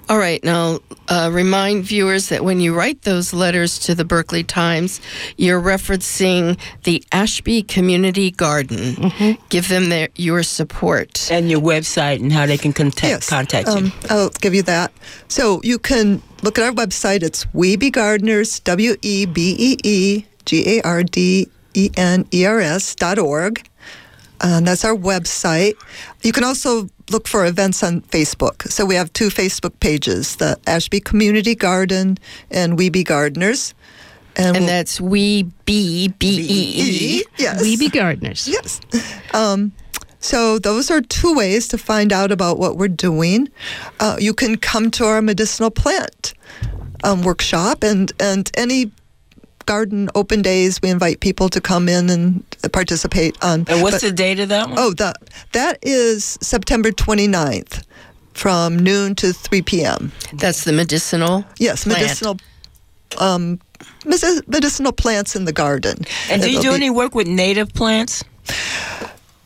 [SPEAKER 2] All right, now uh, remind viewers that when you write those letters to the Berkeley Times, you're referencing the Ashby Community Garden. Give them their, your support.
[SPEAKER 3] And your website and how they can contact, contact you.
[SPEAKER 9] Um, I'll give you that. So you can look at our website. It's We Be Gardeners, W E B E E G A R D E N E R S dot org. And that's our website. You can also look for events on Facebook. So we have two Facebook pages: the Ashby Community Garden and We Be Gardeners.
[SPEAKER 2] And,
[SPEAKER 9] we'll-
[SPEAKER 2] that's we B B E E.
[SPEAKER 9] Yes.
[SPEAKER 8] We be gardeners.
[SPEAKER 9] Yes. Um, so those are two ways to find out about what we're doing. Uh, you can come to our medicinal plant um, workshop and and any garden open days. We invite people to come in and participate on.
[SPEAKER 3] And what's
[SPEAKER 9] but-
[SPEAKER 3] the date of that one?
[SPEAKER 9] Oh, the that is September 29th from noon to 3 p.m.
[SPEAKER 2] That's the medicinal.
[SPEAKER 9] Yes,
[SPEAKER 2] plant.
[SPEAKER 9] medicinal um, medicinal plants in the garden.
[SPEAKER 3] and do you
[SPEAKER 9] It'll
[SPEAKER 3] do
[SPEAKER 9] be-
[SPEAKER 3] any work with native plants?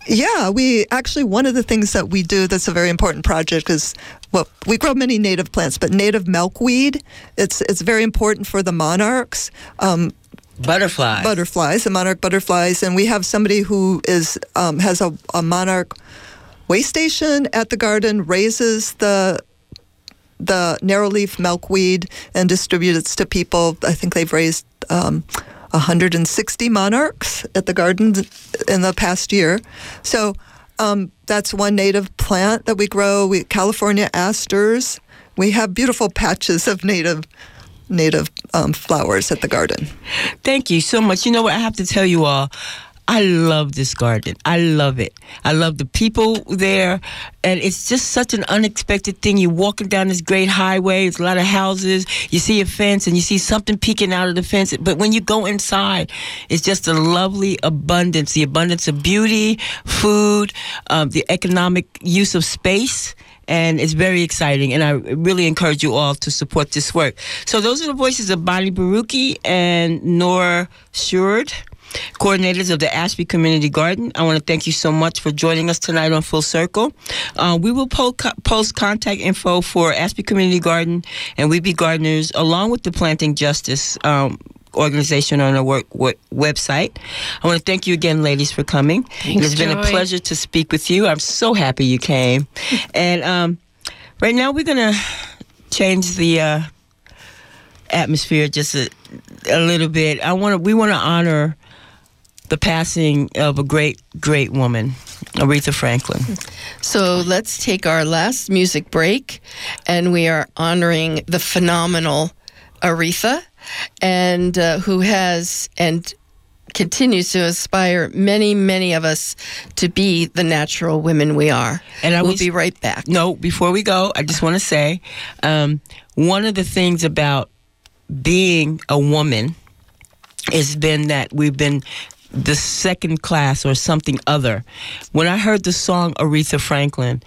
[SPEAKER 9] Yeah, we actually one of the things that we do that's a very important project is well, we grow many native plants, but native milkweed it's it's very important for the monarchs. Um,
[SPEAKER 3] Butterflies.
[SPEAKER 9] butterflies, the monarch butterflies, and we have somebody who is um, has a, a monarch way station at the garden, raises the the narrow leaf milkweed and distributes to people. I think they've raised um, 160 monarchs at the garden in the past year. So um, that's one native plant that we grow. We California asters. We have beautiful patches of native native um, flowers at the garden.
[SPEAKER 3] Thank you so much. You know what? I have to tell you all. I love this garden. I love it. I love the people there. And it's just such an unexpected thing. You're walking down this great highway, there's a lot of houses. You see a fence and you see something peeking out of the fence. But when you go inside, it's just a lovely abundance the abundance of beauty, food, um, the economic use of space and it's very exciting. And I really encourage you all to support this work. So those are the voices of Bonnie Baruki and Nora Shurd, coordinators of the Ashby Community Garden. I want to thank you so much for joining us tonight on Full Circle. Uh, we will po- post contact info for Ashby Community Garden and We Be Gardeners, along with the Planting Justice. Um, organization on our work, work, website. I want to thank you again, ladies, for coming.
[SPEAKER 8] Thanks,
[SPEAKER 3] it's been a pleasure to speak with you. I'm so happy you came. and um, right now, we're going to change the uh, atmosphere just a, a little bit. I want to. We want to honor the passing of a great, great woman, Aretha Franklin.
[SPEAKER 2] So let's take our last music break, and we are honoring the phenomenal Aretha, and uh, who has and continues to inspire many, many of us to be the natural women we are.
[SPEAKER 3] And I
[SPEAKER 2] we'll be right back.
[SPEAKER 3] No, before we go, I just want to say um, one of the things about being a woman has been that we've been the second class or something other. When I heard the song Aretha Franklin,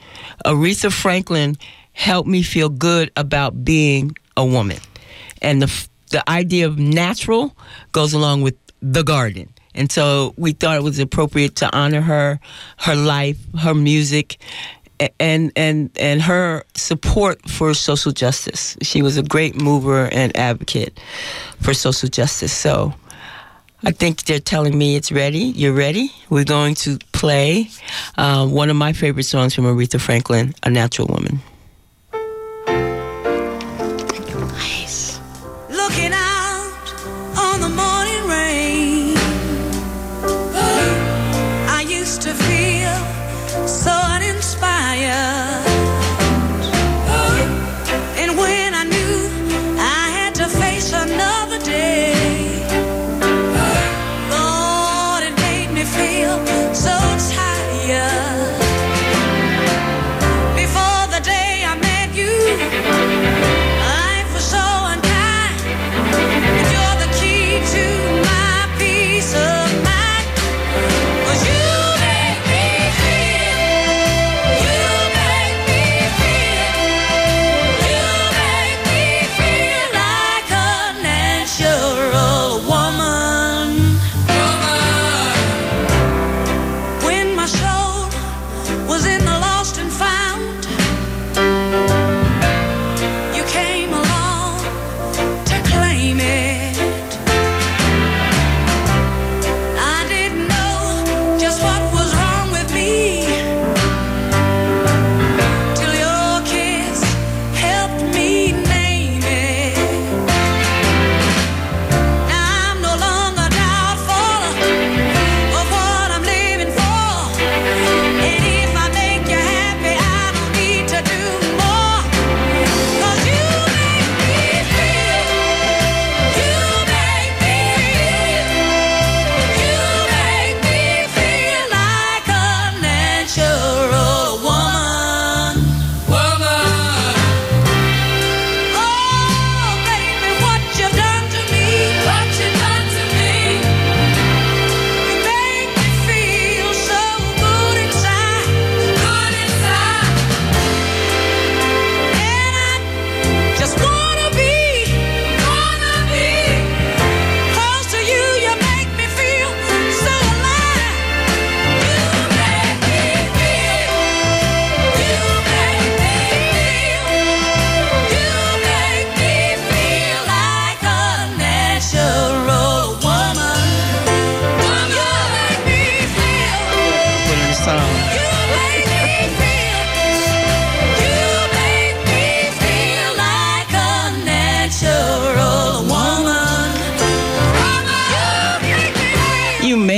[SPEAKER 3] Aretha Franklin helped me feel good about being a woman. And the the idea of natural goes along with the garden. And so we thought it was appropriate to honor her, her life, her music, and and and her support for social justice. She was a great mover and advocate for social justice. So I think they're telling me it's ready. You're ready. We're going to play uh, one of my favorite songs from Aretha Franklin, "A Natural Woman."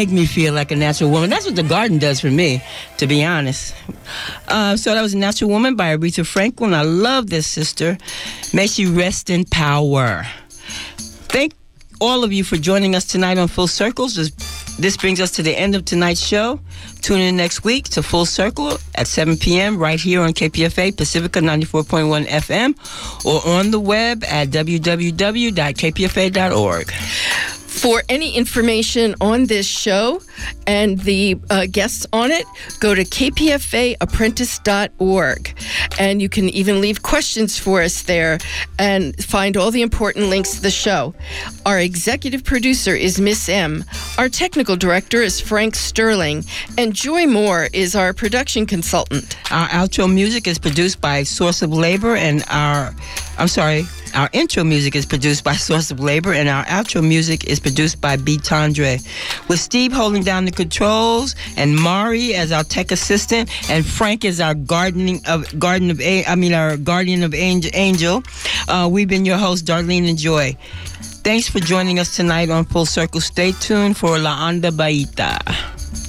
[SPEAKER 10] Make me feel
[SPEAKER 3] like a natural woman. That's what the garden does for me, to be honest. Uh, so that was Natural Woman by Aretha Franklin. I love this sister. May she rest in power. Thank all of you for joining us tonight on Full Circles. This, this brings us to the end of tonight's show. Tune in next week to Full Circle at 7 p.m. right here on KPFA Pacifica 94.1 FM or on the web at www.kpfa.org.
[SPEAKER 2] For any information on this show and the uh, guests on it, go to kpfaapprentice.org. And you can even leave questions for us there and find all the important links to the show. Our executive producer is Miss M. Our technical director is Frank Sterling. And Joy Moore is our production consultant.
[SPEAKER 3] Our outro music is produced by Source of Labor, and our, I'm sorry, our intro music is produced by Source of Labor, and our outro music is produced by B. Tandre. With Steve holding down the controls, and Mari as our tech assistant, and Frank is our gardening of garden of a, I mean our guardian of angel. angel. Uh, we've been your hosts, Darlene and Joy. Thanks for joining us tonight on Full Circle. Stay tuned for La Onda Bajita.